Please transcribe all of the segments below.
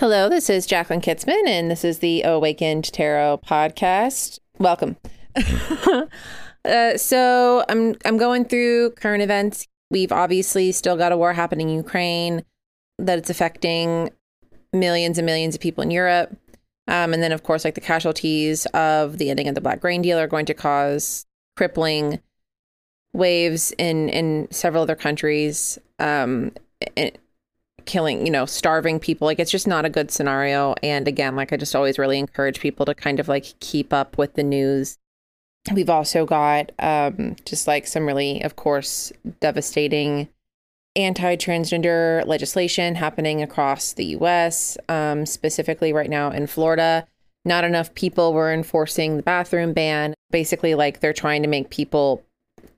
Hello, this is Jacqueline Kitzman, and this is the Awakened Tarot podcast. Welcome. uh, so I'm I'm going through current events. We've obviously still got a war happening in Ukraine that it's affecting millions and millions of people in Europe. Um, and then, of course, like the casualties of the ending of the Black Grain Deal are going to cause crippling waves in in several other countries. Um, killing, you know, starving people. Like it's just not a good scenario. And again, like I just always really encourage people to kind of like keep up with the news. We've also got um, just like some really, of course, devastating anti transgender legislation happening across the US, um, specifically right now in Florida. Not enough people were enforcing the bathroom ban. Basically, like they're trying to make people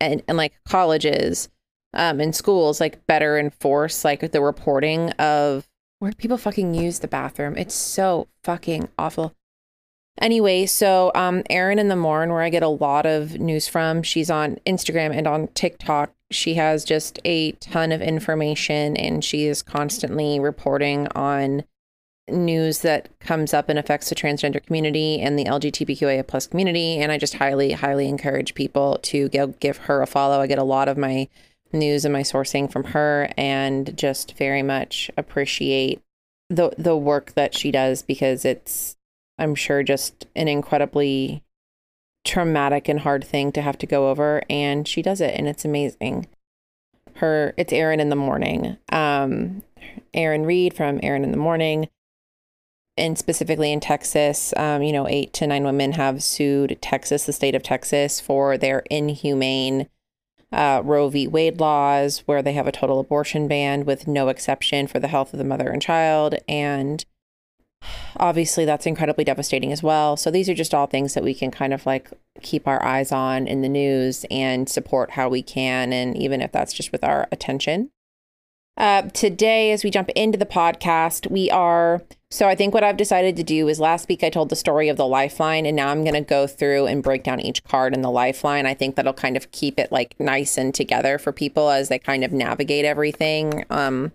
and, and like colleges um, in schools like better enforce like the reporting of where people fucking use the bathroom. It's so fucking awful. Anyway, so um Erin in the Morn, where I get a lot of news from, she's on Instagram and on TikTok. She has just a ton of information and she is constantly reporting on news that comes up and affects the transgender community and the LGBTQIA plus community. And I just highly, highly encourage people to give her a follow. I get a lot of my news and my sourcing from her and just very much appreciate the the work that she does because it's I'm sure just an incredibly traumatic and hard thing to have to go over and she does it and it's amazing. Her it's Erin in the morning. Um Erin Reed from Erin in the morning and specifically in Texas, um, you know, eight to nine women have sued Texas, the state of Texas, for their inhumane uh, Roe v. Wade laws, where they have a total abortion ban with no exception for the health of the mother and child. And obviously, that's incredibly devastating as well. So, these are just all things that we can kind of like keep our eyes on in the news and support how we can. And even if that's just with our attention. Uh, today, as we jump into the podcast, we are. So, I think what I've decided to do is last week I told the story of the lifeline, and now I'm going to go through and break down each card in the lifeline. I think that'll kind of keep it like nice and together for people as they kind of navigate everything. Um,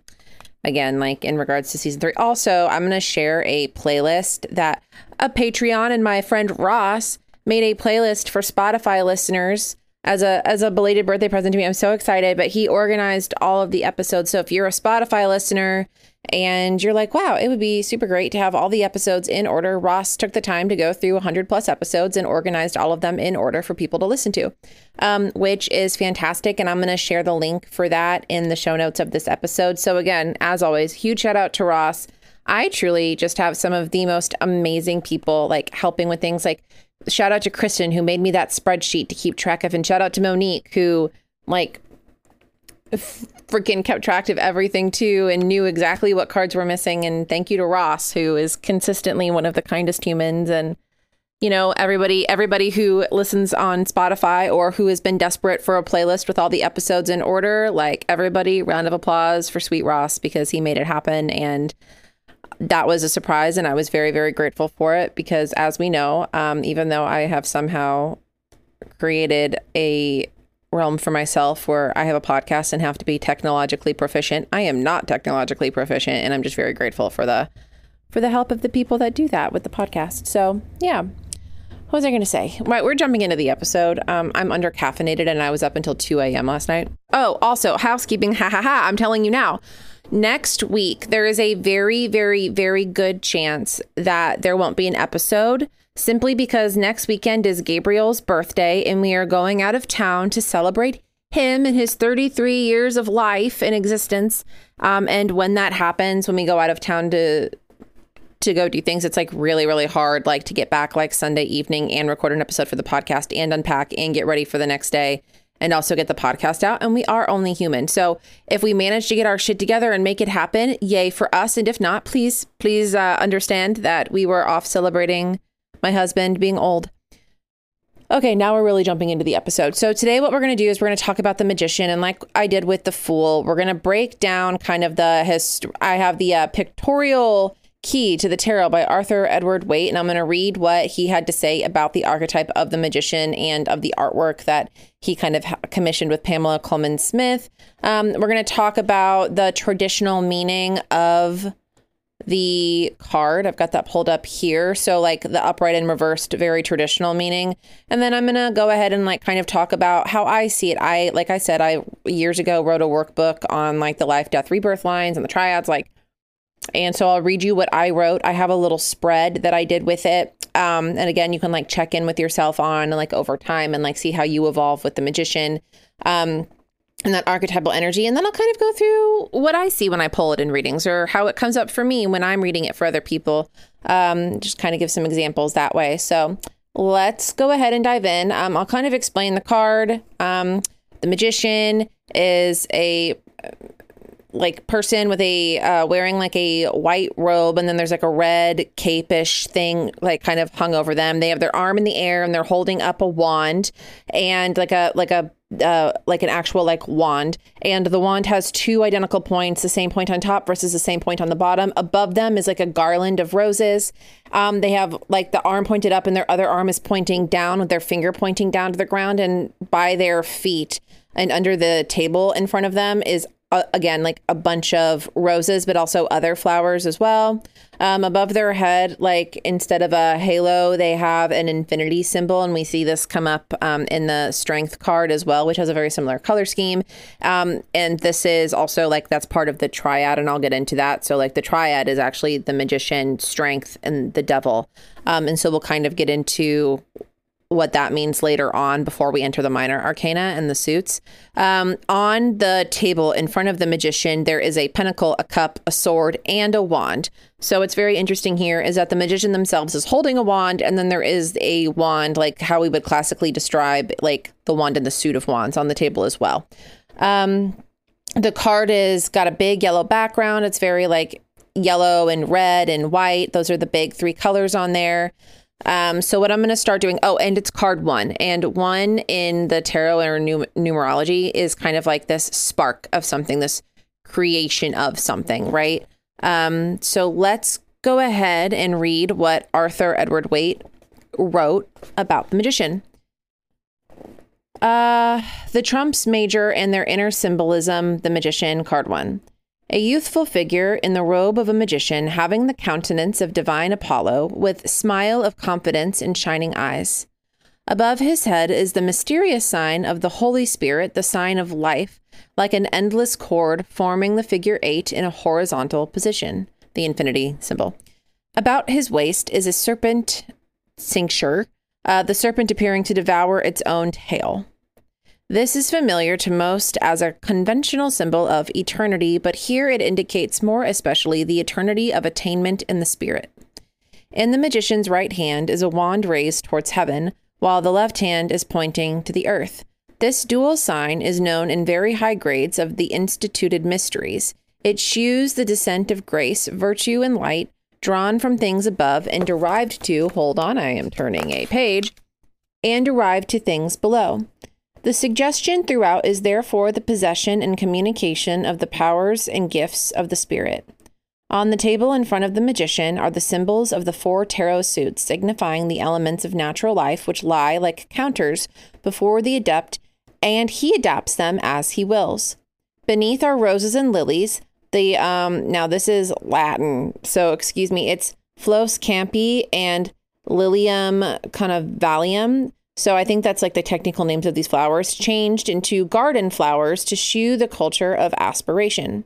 again, like in regards to season three. Also, I'm going to share a playlist that a Patreon and my friend Ross made a playlist for Spotify listeners as a as a belated birthday present to me. I'm so excited. But he organized all of the episodes. So if you're a Spotify listener and you're like, wow, it would be super great to have all the episodes in order. Ross took the time to go through 100 plus episodes and organized all of them in order for people to listen to, um, which is fantastic. And I'm going to share the link for that in the show notes of this episode. So, again, as always, huge shout out to Ross. I truly just have some of the most amazing people like helping with things like shout out to Kristen who made me that spreadsheet to keep track of, and shout out to Monique who like freaking kept track of everything too and knew exactly what cards were missing. And thank you to Ross who is consistently one of the kindest humans and you know everybody everybody who listens on Spotify or who has been desperate for a playlist with all the episodes in order like everybody round of applause for sweet Ross because he made it happen and that was a surprise and I was very, very grateful for it because, as we know, um, even though I have somehow created a realm for myself where I have a podcast and have to be technologically proficient, I am not technologically proficient, and I'm just very grateful for the for the help of the people that do that with the podcast. So yeah. What was I going to say? Right, we're jumping into the episode. Um, I'm under caffeinated and I was up until 2 a.m. last night. Oh, also, housekeeping. Ha ha ha. I'm telling you now next week, there is a very, very, very good chance that there won't be an episode simply because next weekend is Gabriel's birthday and we are going out of town to celebrate him and his 33 years of life in existence. Um, and when that happens, when we go out of town to to go do things, it's like really, really hard, like to get back like Sunday evening and record an episode for the podcast and unpack and get ready for the next day and also get the podcast out. And we are only human. So if we manage to get our shit together and make it happen, yay for us. And if not, please, please uh, understand that we were off celebrating my husband being old. Okay, now we're really jumping into the episode. So, today, what we're going to do is we're going to talk about the magician. And like I did with the fool, we're going to break down kind of the hist. I have the uh, pictorial key to the tarot by Arthur Edward Waite. And I'm going to read what he had to say about the archetype of the magician and of the artwork that he kind of commissioned with Pamela Colman Smith. Um, we're going to talk about the traditional meaning of the card. I've got that pulled up here. So, like the upright and reversed, very traditional meaning. And then I'm going to go ahead and like kind of talk about how I see it. I, like I said, I years ago wrote a workbook on like the life, death, rebirth lines and the triads. Like, and so I'll read you what I wrote. I have a little spread that I did with it. Um, and again, you can like check in with yourself on like over time and like see how you evolve with the magician. Um, and that archetypal energy. And then I'll kind of go through what I see when I pull it in readings or how it comes up for me when I'm reading it for other people. Um, just kind of give some examples that way. So let's go ahead and dive in. Um, I'll kind of explain the card. Um, the magician is a like person with a uh, wearing like a white robe and then there's like a red cape-ish thing like kind of hung over them. They have their arm in the air and they're holding up a wand and like a like a uh, like an actual like wand. And the wand has two identical points the same point on top versus the same point on the bottom. Above them is like a garland of roses. Um, they have like the arm pointed up and their other arm is pointing down with their finger pointing down to the ground and by their feet and under the table in front of them is uh, again like a bunch of roses but also other flowers as well. Um, above their head like instead of a halo they have an infinity symbol and we see this come up um, in the strength card as well which has a very similar color scheme. Um, and this is also like that's part of the triad and i'll get into that. So like the triad is actually the magician strength and the devil. Um, and so we'll kind of get into what that means later on before we enter the minor arcana and the suits. Um, on the table in front of the magician, there is a pentacle, a cup, a sword, and a wand. So it's very interesting here is that the magician themselves is holding a wand, and then there is a wand, like how we would classically describe like the wand in the suit of wands on the table as well. Um, the card is got a big yellow background. It's very like yellow and red and white. Those are the big three colors on there. Um, so what I'm going to start doing, oh, and it's card one, and one in the tarot or num- numerology is kind of like this spark of something, this creation of something, right? Um, so let's go ahead and read what Arthur Edward Waite wrote about the magician. Uh, the trumps major and their inner symbolism, the magician, card one. A youthful figure in the robe of a magician, having the countenance of divine Apollo, with smile of confidence and shining eyes. Above his head is the mysterious sign of the Holy Spirit, the sign of life, like an endless cord forming the figure eight in a horizontal position, the infinity symbol. About his waist is a serpent cincture, uh, the serpent appearing to devour its own tail. This is familiar to most as a conventional symbol of eternity, but here it indicates more especially the eternity of attainment in the spirit. In the magician's right hand is a wand raised towards heaven, while the left hand is pointing to the earth. This dual sign is known in very high grades of the instituted mysteries. It shews the descent of grace, virtue, and light drawn from things above and derived to, hold on, I am turning a page, and derived to things below. The suggestion throughout is therefore the possession and communication of the powers and gifts of the Spirit. On the table in front of the magician are the symbols of the four tarot suits, signifying the elements of natural life which lie like counters before the adept, and he adapts them as he wills. Beneath are roses and lilies. The um now this is Latin, so excuse me, it's Flos Campi and Lilium convolvulum. So I think that's like the technical names of these flowers changed into garden flowers to shew the culture of aspiration.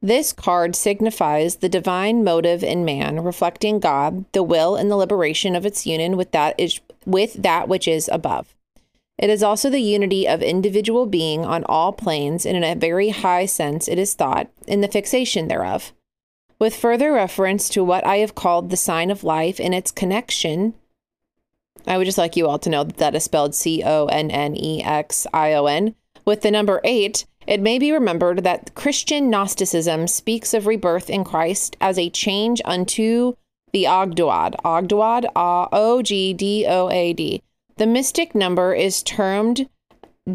This card signifies the divine motive in man, reflecting God, the will, and the liberation of its union with that is with that which is above. It is also the unity of individual being on all planes, and in a very high sense, it is thought, in the fixation thereof. With further reference to what I have called the sign of life in its connection I would just like you all to know that that is spelled C O N N E X I O N. With the number eight, it may be remembered that Christian Gnosticism speaks of rebirth in Christ as a change unto the Ogdoad. Ogdoad, O G D O A D. The mystic number is termed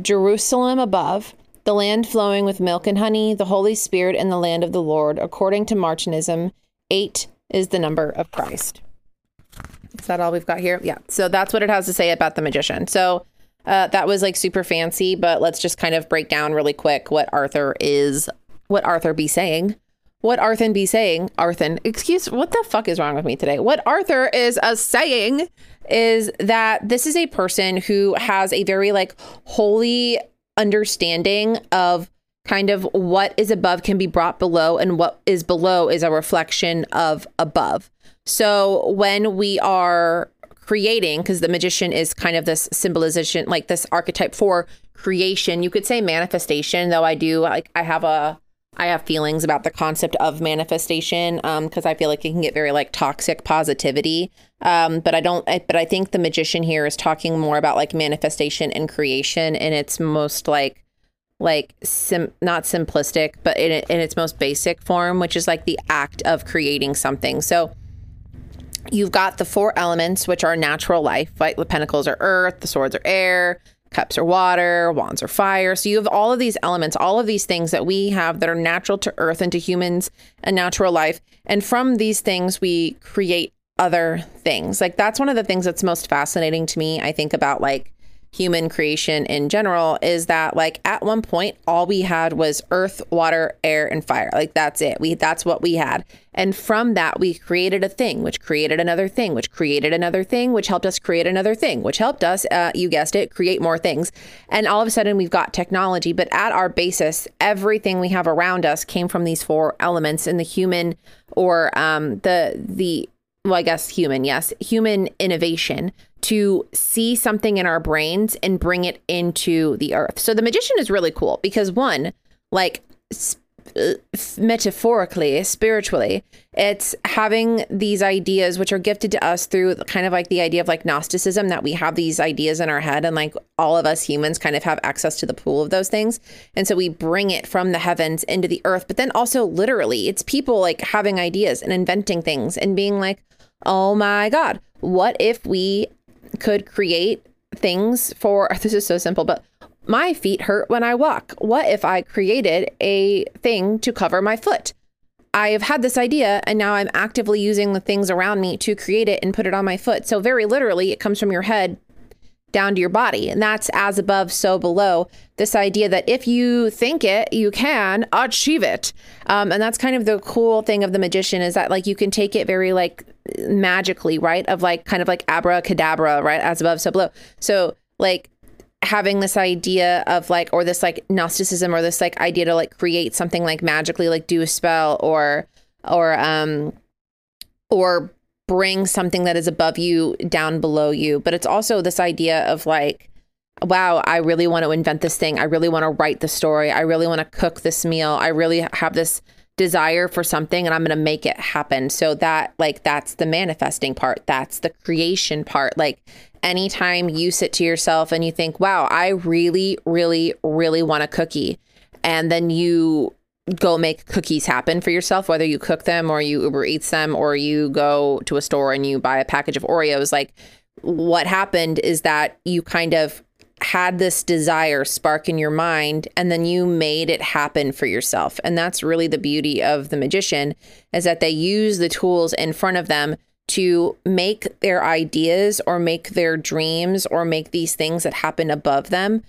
Jerusalem above, the land flowing with milk and honey, the Holy Spirit, and the land of the Lord. According to Martinism, eight is the number of Christ. Is that all we've got here? Yeah. So that's what it has to say about the magician. So uh, that was like super fancy, but let's just kind of break down really quick what Arthur is, what Arthur be saying. What Arthur be saying, Arthur, excuse, what the fuck is wrong with me today? What Arthur is uh, saying is that this is a person who has a very like holy understanding of kind of what is above can be brought below and what is below is a reflection of above. So when we are creating, because the magician is kind of this symbolization, like this archetype for creation, you could say manifestation, though I do like I have a I have feelings about the concept of manifestation Um, because um, I feel like it can get very like toxic positivity. Um, but I don't. I, but I think the magician here is talking more about like manifestation and creation and its most like like sim not simplistic, but in in its most basic form, which is like the act of creating something. So you've got the four elements, which are natural life. Like the pentacles are earth, the swords are air, cups are water, wands are fire. So you have all of these elements, all of these things that we have that are natural to earth and to humans and natural life. And from these things, we create other things. Like that's one of the things that's most fascinating to me. I think about like human creation in general is that like at one point all we had was earth water air and fire. Like that's it. We that's what we had. And from that we created a thing which created another thing which created another thing which helped us create another thing which helped us uh, you guessed it create more things. And all of a sudden we've got technology but at our basis everything we have around us came from these four elements in the human or um, the the well, I guess human, yes, human innovation to see something in our brains and bring it into the earth. So the magician is really cool because one, like uh, metaphorically, spiritually, it's having these ideas which are gifted to us through kind of like the idea of like Gnosticism that we have these ideas in our head and like all of us humans kind of have access to the pool of those things. And so we bring it from the heavens into the earth, but then also literally, it's people like having ideas and inventing things and being like, oh my God, what if we could create things for this is so simple, but my feet hurt when I walk. What if I created a thing to cover my foot? I have had this idea and now I'm actively using the things around me to create it and put it on my foot. So, very literally, it comes from your head down to your body. And that's as above, so below. This idea that if you think it, you can achieve it. Um, and that's kind of the cool thing of the magician is that like you can take it very like magically, right? Of like kind of like abracadabra, right? As above, so below. So like having this idea of like, or this like Gnosticism or this like idea to like create something like magically, like do a spell or, or, um, or bring something that is above you down below you. But it's also this idea of like, wow, I really want to invent this thing. I really want to write the story. I really want to cook this meal. I really have this desire for something and I'm going to make it happen. So that like that's the manifesting part. That's the creation part. Like anytime you sit to yourself and you think, "Wow, I really really really want a cookie." And then you go make cookies happen for yourself, whether you cook them or you Uber Eats them or you go to a store and you buy a package of Oreos. Like what happened is that you kind of had this desire spark in your mind and then you made it happen for yourself. And that's really the beauty of the magician is that they use the tools in front of them to make their ideas or make their dreams or make these things that happen above them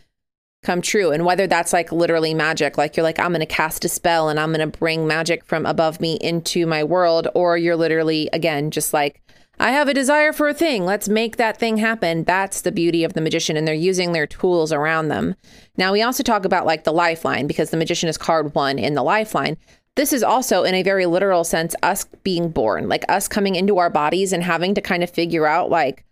come true. And whether that's like literally magic like you're like I'm going to cast a spell and I'm going to bring magic from above me into my world or you're literally again just like I have a desire for a thing. Let's make that thing happen. That's the beauty of the magician, and they're using their tools around them. Now, we also talk about like the lifeline because the magician is card one in the lifeline. This is also, in a very literal sense, us being born, like us coming into our bodies and having to kind of figure out like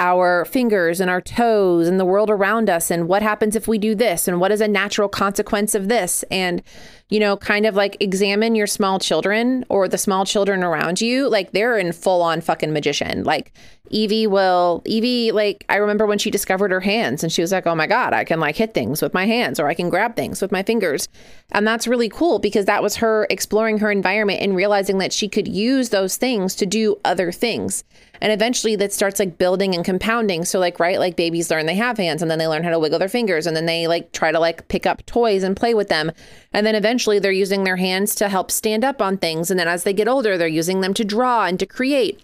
our fingers and our toes and the world around us and what happens if we do this and what is a natural consequence of this and you know, kind of like examine your small children or the small children around you. Like they're in full on fucking magician. Like Evie will, Evie, like I remember when she discovered her hands and she was like, oh my God, I can like hit things with my hands or I can grab things with my fingers. And that's really cool because that was her exploring her environment and realizing that she could use those things to do other things. And eventually that starts like building and compounding. So, like, right, like babies learn they have hands and then they learn how to wiggle their fingers and then they like try to like pick up toys and play with them. And then eventually they're using their hands to help stand up on things. And then as they get older, they're using them to draw and to create,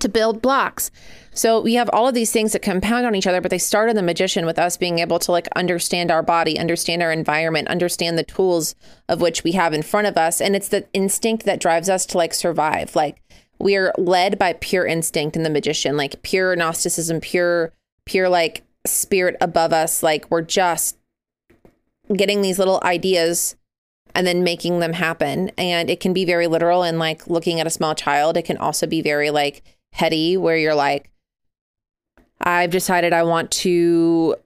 to build blocks. So we have all of these things that compound on each other, but they start in the magician with us being able to like understand our body, understand our environment, understand the tools of which we have in front of us. And it's the instinct that drives us to like survive. Like we are led by pure instinct in the magician, like pure Gnosticism, pure, pure like spirit above us. Like we're just getting these little ideas and then making them happen. And it can be very literal and like looking at a small child. It can also be very like heady, where you're like, I've decided I want to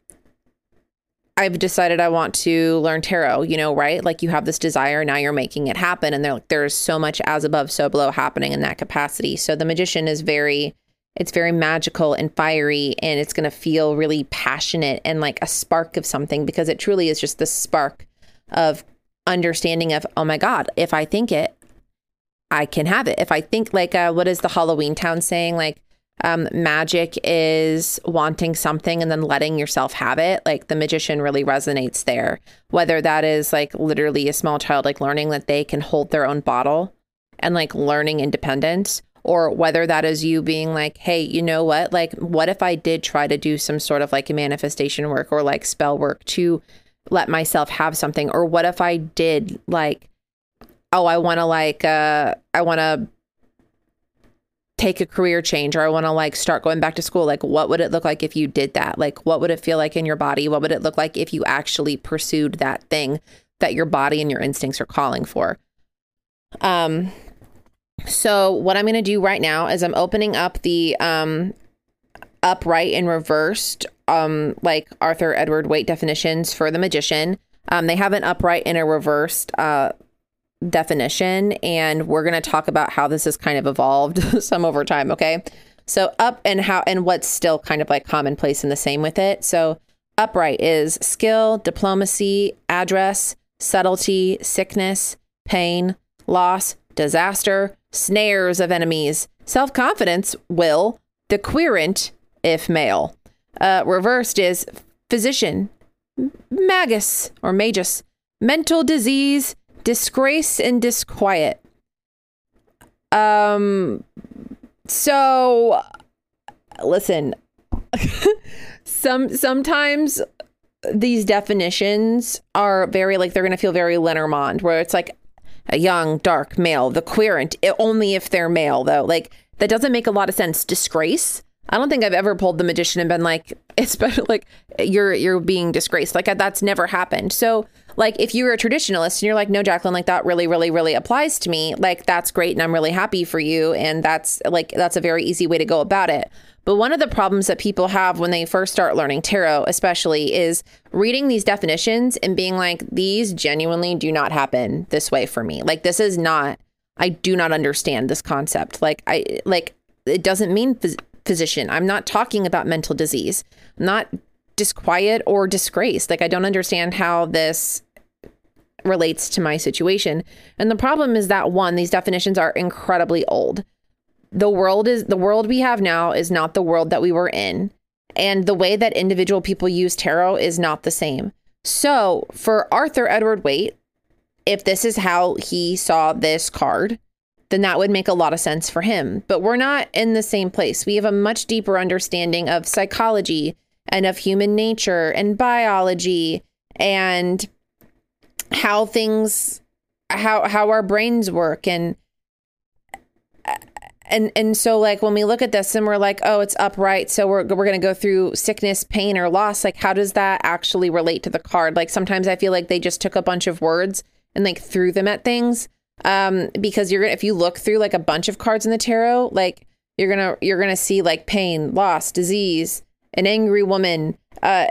I've decided I want to learn tarot, you know, right? Like you have this desire, now you're making it happen. And like, there's so much as above, so below happening in that capacity. So the magician is very, it's very magical and fiery, and it's going to feel really passionate and like a spark of something because it truly is just the spark of understanding of, oh my God, if I think it, I can have it. If I think like, uh, what is the Halloween town saying? Like, um, magic is wanting something and then letting yourself have it. Like the magician really resonates there. Whether that is like literally a small child, like learning that they can hold their own bottle and like learning independence, or whether that is you being like, hey, you know what? Like, what if I did try to do some sort of like a manifestation work or like spell work to let myself have something? Or what if I did like, oh, I want to like, uh, I want to take a career change or I want to like start going back to school, like what would it look like if you did that? Like what would it feel like in your body? What would it look like if you actually pursued that thing that your body and your instincts are calling for? Um so what I'm going to do right now is I'm opening up the um upright and reversed um like Arthur Edward Waite definitions for the magician. Um they have an upright and a reversed uh definition and we're going to talk about how this has kind of evolved some over time okay? So up and how and what's still kind of like commonplace and the same with it. So upright is skill diplomacy address subtlety sickness pain loss disaster snares of enemies. Self-confidence will. The querent if male. Uh, reversed is physician magus or magus. Mental disease disgrace and disquiet. Um, so listen, some sometimes these definitions are very like they're going to feel very Lenormand, where it's like a young dark male, the querent, only if they're male though. Like that doesn't make a lot of sense. Disgrace. I don't think I've ever pulled the magician and been like, especially like you're you're being disgraced. Like that's never happened. So like if you're a traditionalist and you're like, no, Jacqueline, like that really, really, really applies to me, like that's great. And I'm really happy for you. And that's like, that's a very easy way to go about it. But one of the problems that people have when they first start learning tarot, especially, is reading these definitions and being like, these genuinely do not happen this way for me. Like, this is not, I do not understand this concept. Like, I, like, it doesn't mean phys- physician. I'm not talking about mental disease, I'm not disquiet or disgrace. Like, I don't understand how this relates to my situation. And the problem is that one, these definitions are incredibly old. The world is the world we have now is not the world that we were in. And the way that individual people use tarot is not the same. So, for Arthur Edward Waite, if this is how he saw this card, then that would make a lot of sense for him. But we're not in the same place. We have a much deeper understanding of psychology and of human nature and biology and how things how how our brains work and and and so like when we look at this and we're like oh it's upright so we're we're going to go through sickness pain or loss like how does that actually relate to the card? Like sometimes i feel like they just took a bunch of words and like threw them at things um because you're gonna if you look through like a bunch of cards in the tarot like you're gonna you're gonna see like pain loss disease an angry woman uh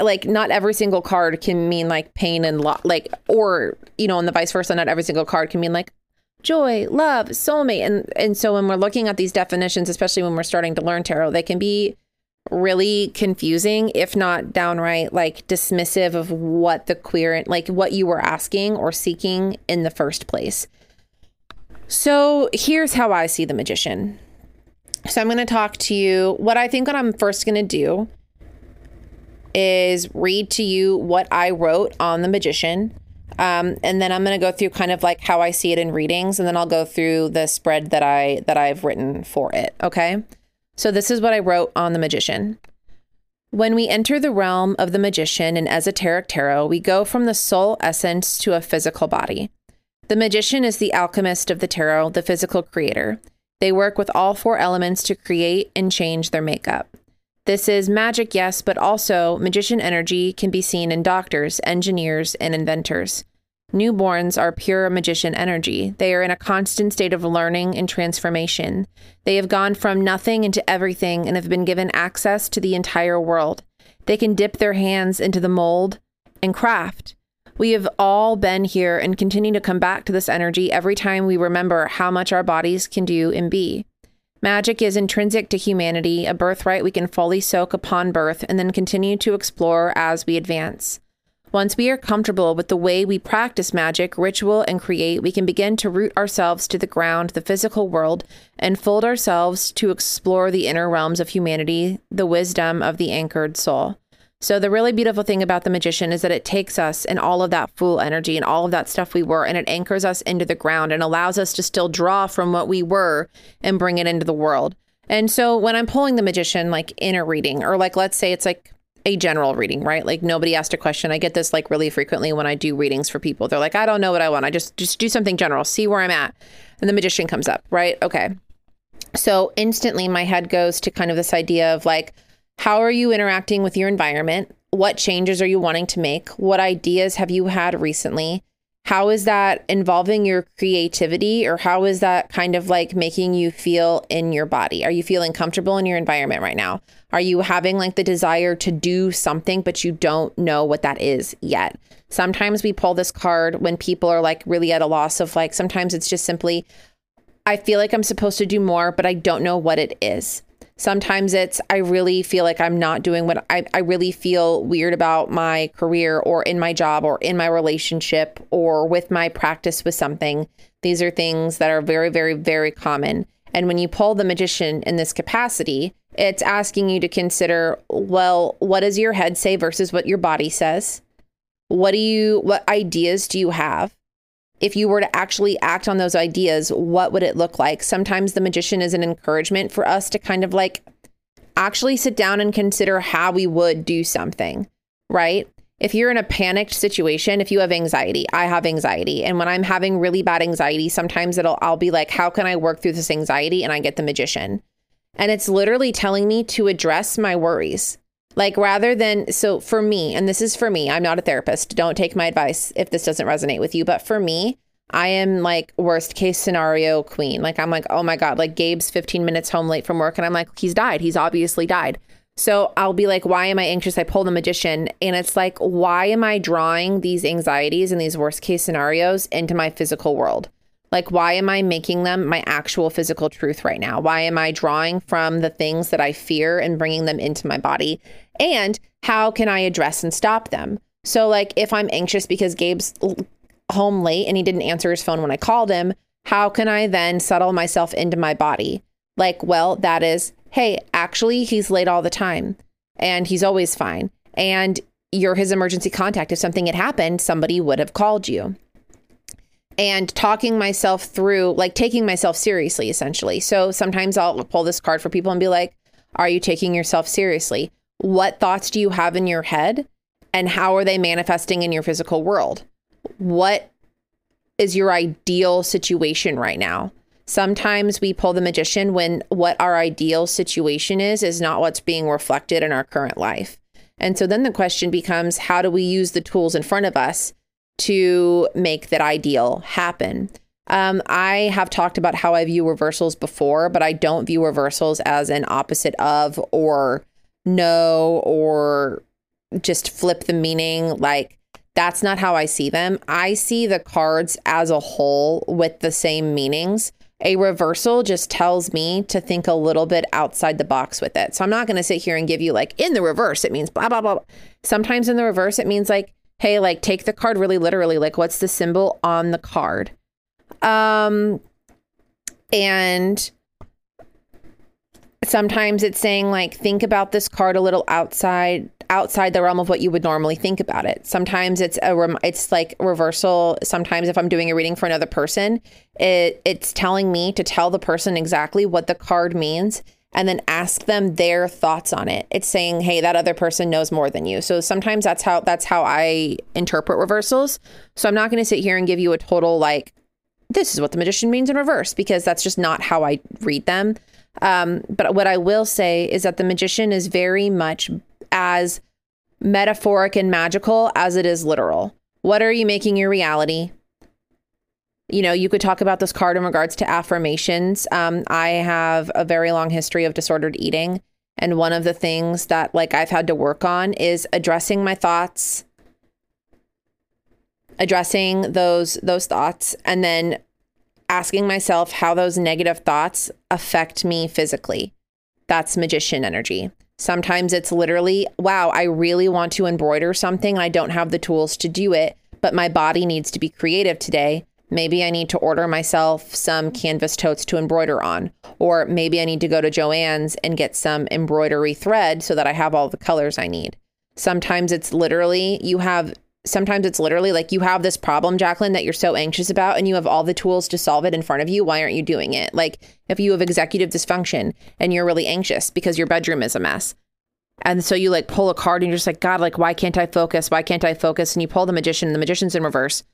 like not every single card can mean like pain and lo- like or you know and the vice versa not every single card can mean like joy love soulmate. And and so when we're looking at these definitions especially when we're starting to learn tarot they can be really confusing if not downright like dismissive of what the queer like what you were asking or seeking in the first place. So here's how i see the magician. So i'm going to talk to you what i think what i'm first going to do is read to you what I wrote on the magician. Um, and then I'm going to go through kind of like how I see it in readings, and then I'll go through the spread that I that I've written for it. Okay, so this is what I wrote on the magician. When we enter the realm of the magician in esoteric tarot, we go from the soul essence to a physical body. The magician is the alchemist of the tarot, the physical creator. They work with all four elements to create and change their makeup. This is magic, yes, but also magician energy can be seen in doctors, engineers, and inventors. Newborns are pure magician energy. They are in a constant state of learning and transformation. They have gone from nothing into everything and have been given access to the entire world. They can dip their hands into the mold and craft. We have all been here and continue to come back to this energy every time we remember how much our bodies can do and be. Magic is intrinsic to humanity, a birthright we can fully soak upon birth and then continue to explore as we advance. Once we are comfortable with the way we practice magic, ritual, and create, we can begin to root ourselves to the ground, the physical world, and fold ourselves to explore the inner realms of humanity, the wisdom of the anchored soul. So, the really beautiful thing about the magician is that it takes us and all of that fool energy and all of that stuff we were, and it anchors us into the ground and allows us to still draw from what we were and bring it into the world. And so, when I'm pulling the magician, like in a reading, or like let's say it's like a general reading, right? Like nobody asked a question. I get this like really frequently when I do readings for people. They're like, I don't know what I want. I just just do something general, see where I'm at. And the magician comes up, right? Okay. So instantly my head goes to kind of this idea of like, how are you interacting with your environment? What changes are you wanting to make? What ideas have you had recently? How is that involving your creativity or how is that kind of like making you feel in your body? Are you feeling comfortable in your environment right now? Are you having like the desire to do something, but you don't know what that is yet? Sometimes we pull this card when people are like really at a loss of like, sometimes it's just simply, I feel like I'm supposed to do more, but I don't know what it is. Sometimes it's, I really feel like I'm not doing what I, I really feel weird about my career or in my job or in my relationship or with my practice with something. These are things that are very, very, very common. And when you pull the magician in this capacity, it's asking you to consider well, what does your head say versus what your body says? What do you, what ideas do you have? If you were to actually act on those ideas, what would it look like? Sometimes the magician is an encouragement for us to kind of like actually sit down and consider how we would do something, right? If you're in a panicked situation, if you have anxiety, I have anxiety. And when I'm having really bad anxiety, sometimes it'll I'll be like, how can I work through this anxiety? And I get the magician. And it's literally telling me to address my worries. Like rather than, so for me, and this is for me, I'm not a therapist. Don't take my advice if this doesn't resonate with you. But for me, I am like worst case scenario queen. Like I'm like, oh my God, like Gabe's 15 minutes home late from work. And I'm like, he's died. He's obviously died. So I'll be like, why am I anxious? I pull the magician. And it's like, why am I drawing these anxieties and these worst case scenarios into my physical world? Like, why am I making them my actual physical truth right now? Why am I drawing from the things that I fear and bringing them into my body? And how can I address and stop them? So, like, if I'm anxious because Gabe's home late and he didn't answer his phone when I called him, how can I then settle myself into my body? Like, well, that is, hey, actually, he's late all the time and he's always fine. And you're his emergency contact. If something had happened, somebody would have called you and talking myself through, like taking myself seriously, essentially. So sometimes I'll pull this card for people and be like, Are you taking yourself seriously? What thoughts do you have in your head? And how are they manifesting in your physical world? What is your ideal situation right now? Sometimes we pull the magician when what our ideal situation is, is not what's being reflected in our current life. And so then the question becomes how do we use the tools in front of us to make that ideal happen. Um, I have talked about how I view reversals before, but I don't view reversals as an opposite of or no or just flip the meaning. Like, that's not how I see them. I see the cards as a whole with the same meanings. A reversal just tells me to think a little bit outside the box with it. So I'm not going to sit here and give you like in the reverse, it means blah, blah, blah. Sometimes in the reverse, it means like, hey, like take the card really literally. Like, what's the symbol on the card? Um, and sometimes it's saying like think about this card a little outside outside the realm of what you would normally think about it. Sometimes it's a rem- it's like reversal. Sometimes if i'm doing a reading for another person it it's telling me to tell the person exactly what the card means and then ask them their thoughts on it. It's saying hey that other person knows more than you. So sometimes that's how that's how i interpret reversals. So i'm not going to sit here and give you a total like this is what the magician means in reverse because that's just not how i read them um, but what I will say is that the magician is very much as metaphoric and magical as it is literal. What are you making your reality? You know, you could talk about this card in regards to affirmations. Um, I have a very long history of disordered eating. And one of the things that like I've had to work on is addressing my thoughts, addressing those those thoughts, and then asking myself how those negative thoughts affect me physically. That's magician energy. Sometimes it's literally, wow, I really want to embroider something I don't have the tools to do it, but my body needs to be creative today. Maybe I need to order myself some canvas totes to embroider on, or maybe I need to go to Joann's and get some embroidery thread so that I have all the colors I need. Sometimes it's literally you have sometimes it's literally like you have this problem, Jacqueline, that you're so anxious about and you have all the tools to solve it in front of you. Why aren't you doing it? Like if you have executive dysfunction and you're really anxious because your bedroom is a mess. And so you like pull a card and you're just like, God, like, why can't I focus? Why can't I focus? And you pull the magician, and the magician's in reverse.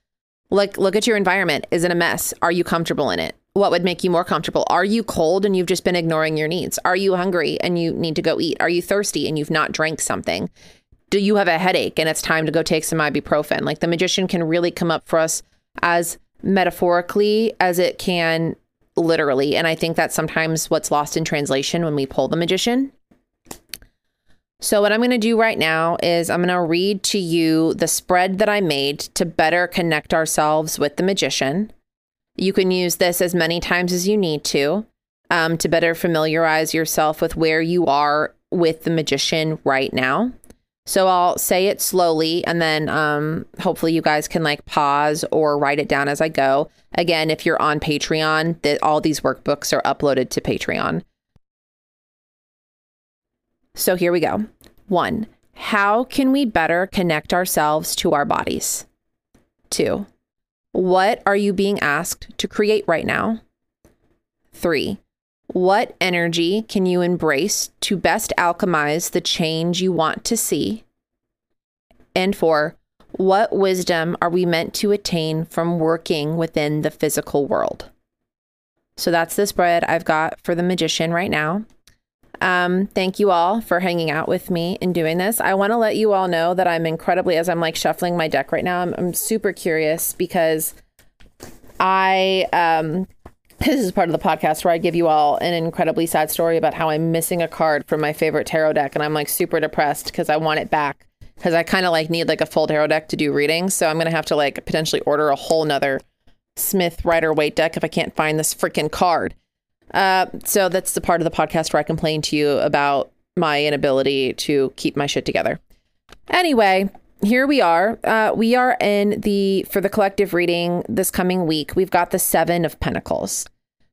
Like, look at your environment. Is it a mess? Are you comfortable in it? What would make you more comfortable? Are you cold and you've just been ignoring your needs? Are you hungry and you need to go eat? Are you thirsty and you've not drank something? Do you have a headache and it's time to go take some ibuprofen? Like the magician can really come up for us as metaphorically as it can literally. And I think that's sometimes what's lost in translation when we pull the magician. So, what I'm going to do right now is I'm going to read to you the spread that I made to better connect ourselves with the magician. You can use this as many times as you need to um, to better familiarize yourself with where you are with the magician right now. So I'll say it slowly and then um, hopefully you guys can like pause or write it down as I go. Again, if you're on Patreon, that all these workbooks are uploaded to Patreon. So here we go. One, how can we better connect ourselves to our bodies? Two, what are you being asked to create right now? Three, what energy can you embrace to best alchemize the change you want to see? And four, what wisdom are we meant to attain from working within the physical world? So that's the spread I've got for the magician right now. Um, thank you all for hanging out with me and doing this. I want to let you all know that I'm incredibly, as I'm like shuffling my deck right now, I'm, I'm super curious because I um, this is part of the podcast where I give you all an incredibly sad story about how I'm missing a card from my favorite tarot deck and I'm like super depressed because I want it back because I kind of like need like a full tarot deck to do readings. So I'm going to have to like potentially order a whole nother Smith Rider Waite deck if I can't find this freaking card. Uh, so that's the part of the podcast where I complain to you about my inability to keep my shit together. Anyway, here we are. Uh, we are in the, for the collective reading this coming week, we've got the Seven of Pentacles.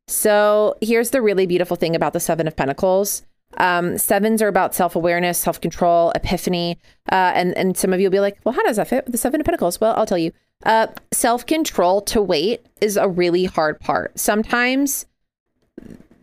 So here's the really beautiful thing about the Seven of Pentacles. Um, sevens are about self awareness, self control, epiphany. Uh, and, and some of you will be like, well, how does that fit with the Seven of Pentacles? Well, I'll tell you. Uh, self control to wait is a really hard part. Sometimes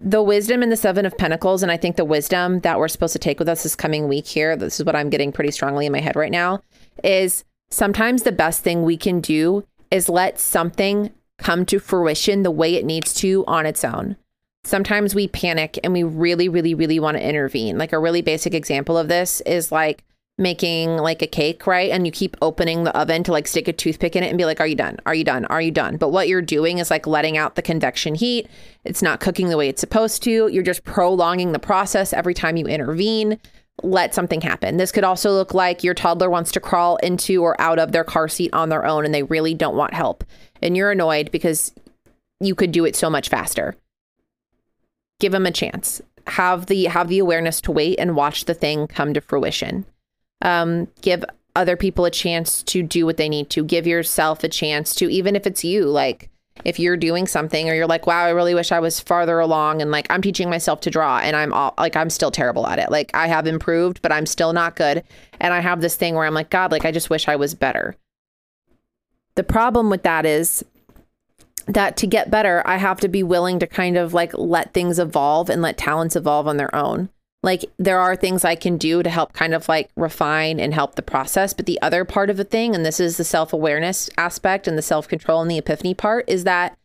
the wisdom in the Seven of Pentacles, and I think the wisdom that we're supposed to take with us this coming week here, this is what I'm getting pretty strongly in my head right now, is sometimes the best thing we can do is let something come to fruition the way it needs to on its own. Sometimes we panic and we really, really, really want to intervene. Like a really basic example of this is like making like a cake, right? And you keep opening the oven to like stick a toothpick in it and be like, Are you done? Are you done? Are you done? But what you're doing is like letting out the convection heat. It's not cooking the way it's supposed to. You're just prolonging the process every time you intervene let something happen. This could also look like your toddler wants to crawl into or out of their car seat on their own and they really don't want help. And you're annoyed because you could do it so much faster. Give them a chance. Have the have the awareness to wait and watch the thing come to fruition. Um, give other people a chance to do what they need to. Give yourself a chance to, even if it's you, like if you're doing something or you're like, wow, I really wish I was farther along and like I'm teaching myself to draw and I'm all, like I'm still terrible at it. Like I have improved, but I'm still not good. And I have this thing where I'm like, God, like I just wish I was better. The problem with that is that to get better, I have to be willing to kind of like let things evolve and let talents evolve on their own. Like there are things I can do to help kind of like refine and help the process. But the other part of the thing, and this is the self awareness aspect and the self control and the epiphany part, is that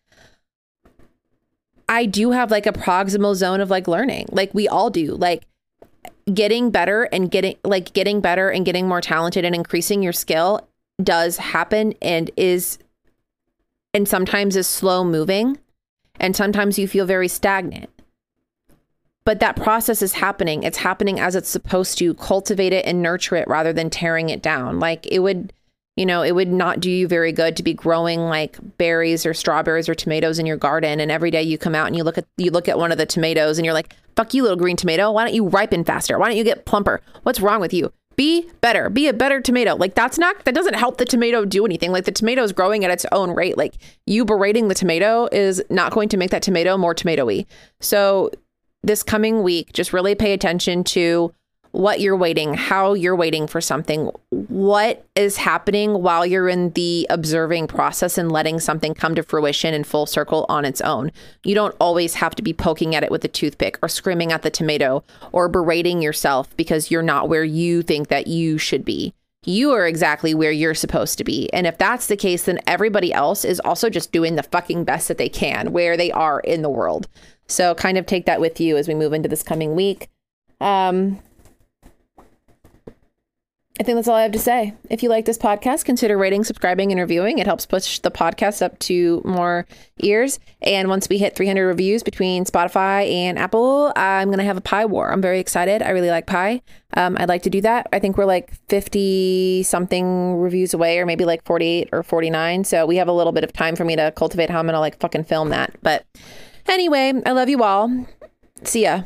I do have like a proximal zone of like learning. Like we all do. Like getting better and getting like getting better and getting more talented and increasing your skill does happen and is and sometimes is slow moving and sometimes you feel very stagnant but that process is happening. It's happening as it's supposed to. Cultivate it and nurture it rather than tearing it down. Like it would you know it would not do you very good to be growing like berries or strawberries or tomatoes in your garden. And every day you come out and you look at you look at one of the tomatoes and you're like fuck you little green tomato. Why don't you ripen faster? Why don't you get plumper? What's wrong with you? Be better. Be a better tomato. Like that's not that doesn't help the tomato do anything. Like the tomato is growing at its own rate. Like you berating the tomato is not going to make that tomato more tomatoey so this coming week just really pay attention to what you're waiting, how you're waiting for something, what is happening while you're in the observing process and letting something come to fruition in full circle on its own. You don't always have to be poking at it with a toothpick or screaming at the tomato or berating yourself because you're not where you think that you should be. You are exactly where you're supposed to be. And if that's the case, then everybody else is also just doing the fucking best that they can where they are in the world. So kind of take that with you as we move into this coming week. Um, I think that's all I have to say. If you like this podcast, consider rating, subscribing, and reviewing. It helps push the podcast up to more ears. And once we hit 300 reviews between Spotify and Apple, I'm going to have a pie war. I'm very excited. I really like pie. Um, I'd like to do that. I think we're like 50 something reviews away, or maybe like 48 or 49. So we have a little bit of time for me to cultivate how I'm going to like fucking film that. But anyway, I love you all. See ya.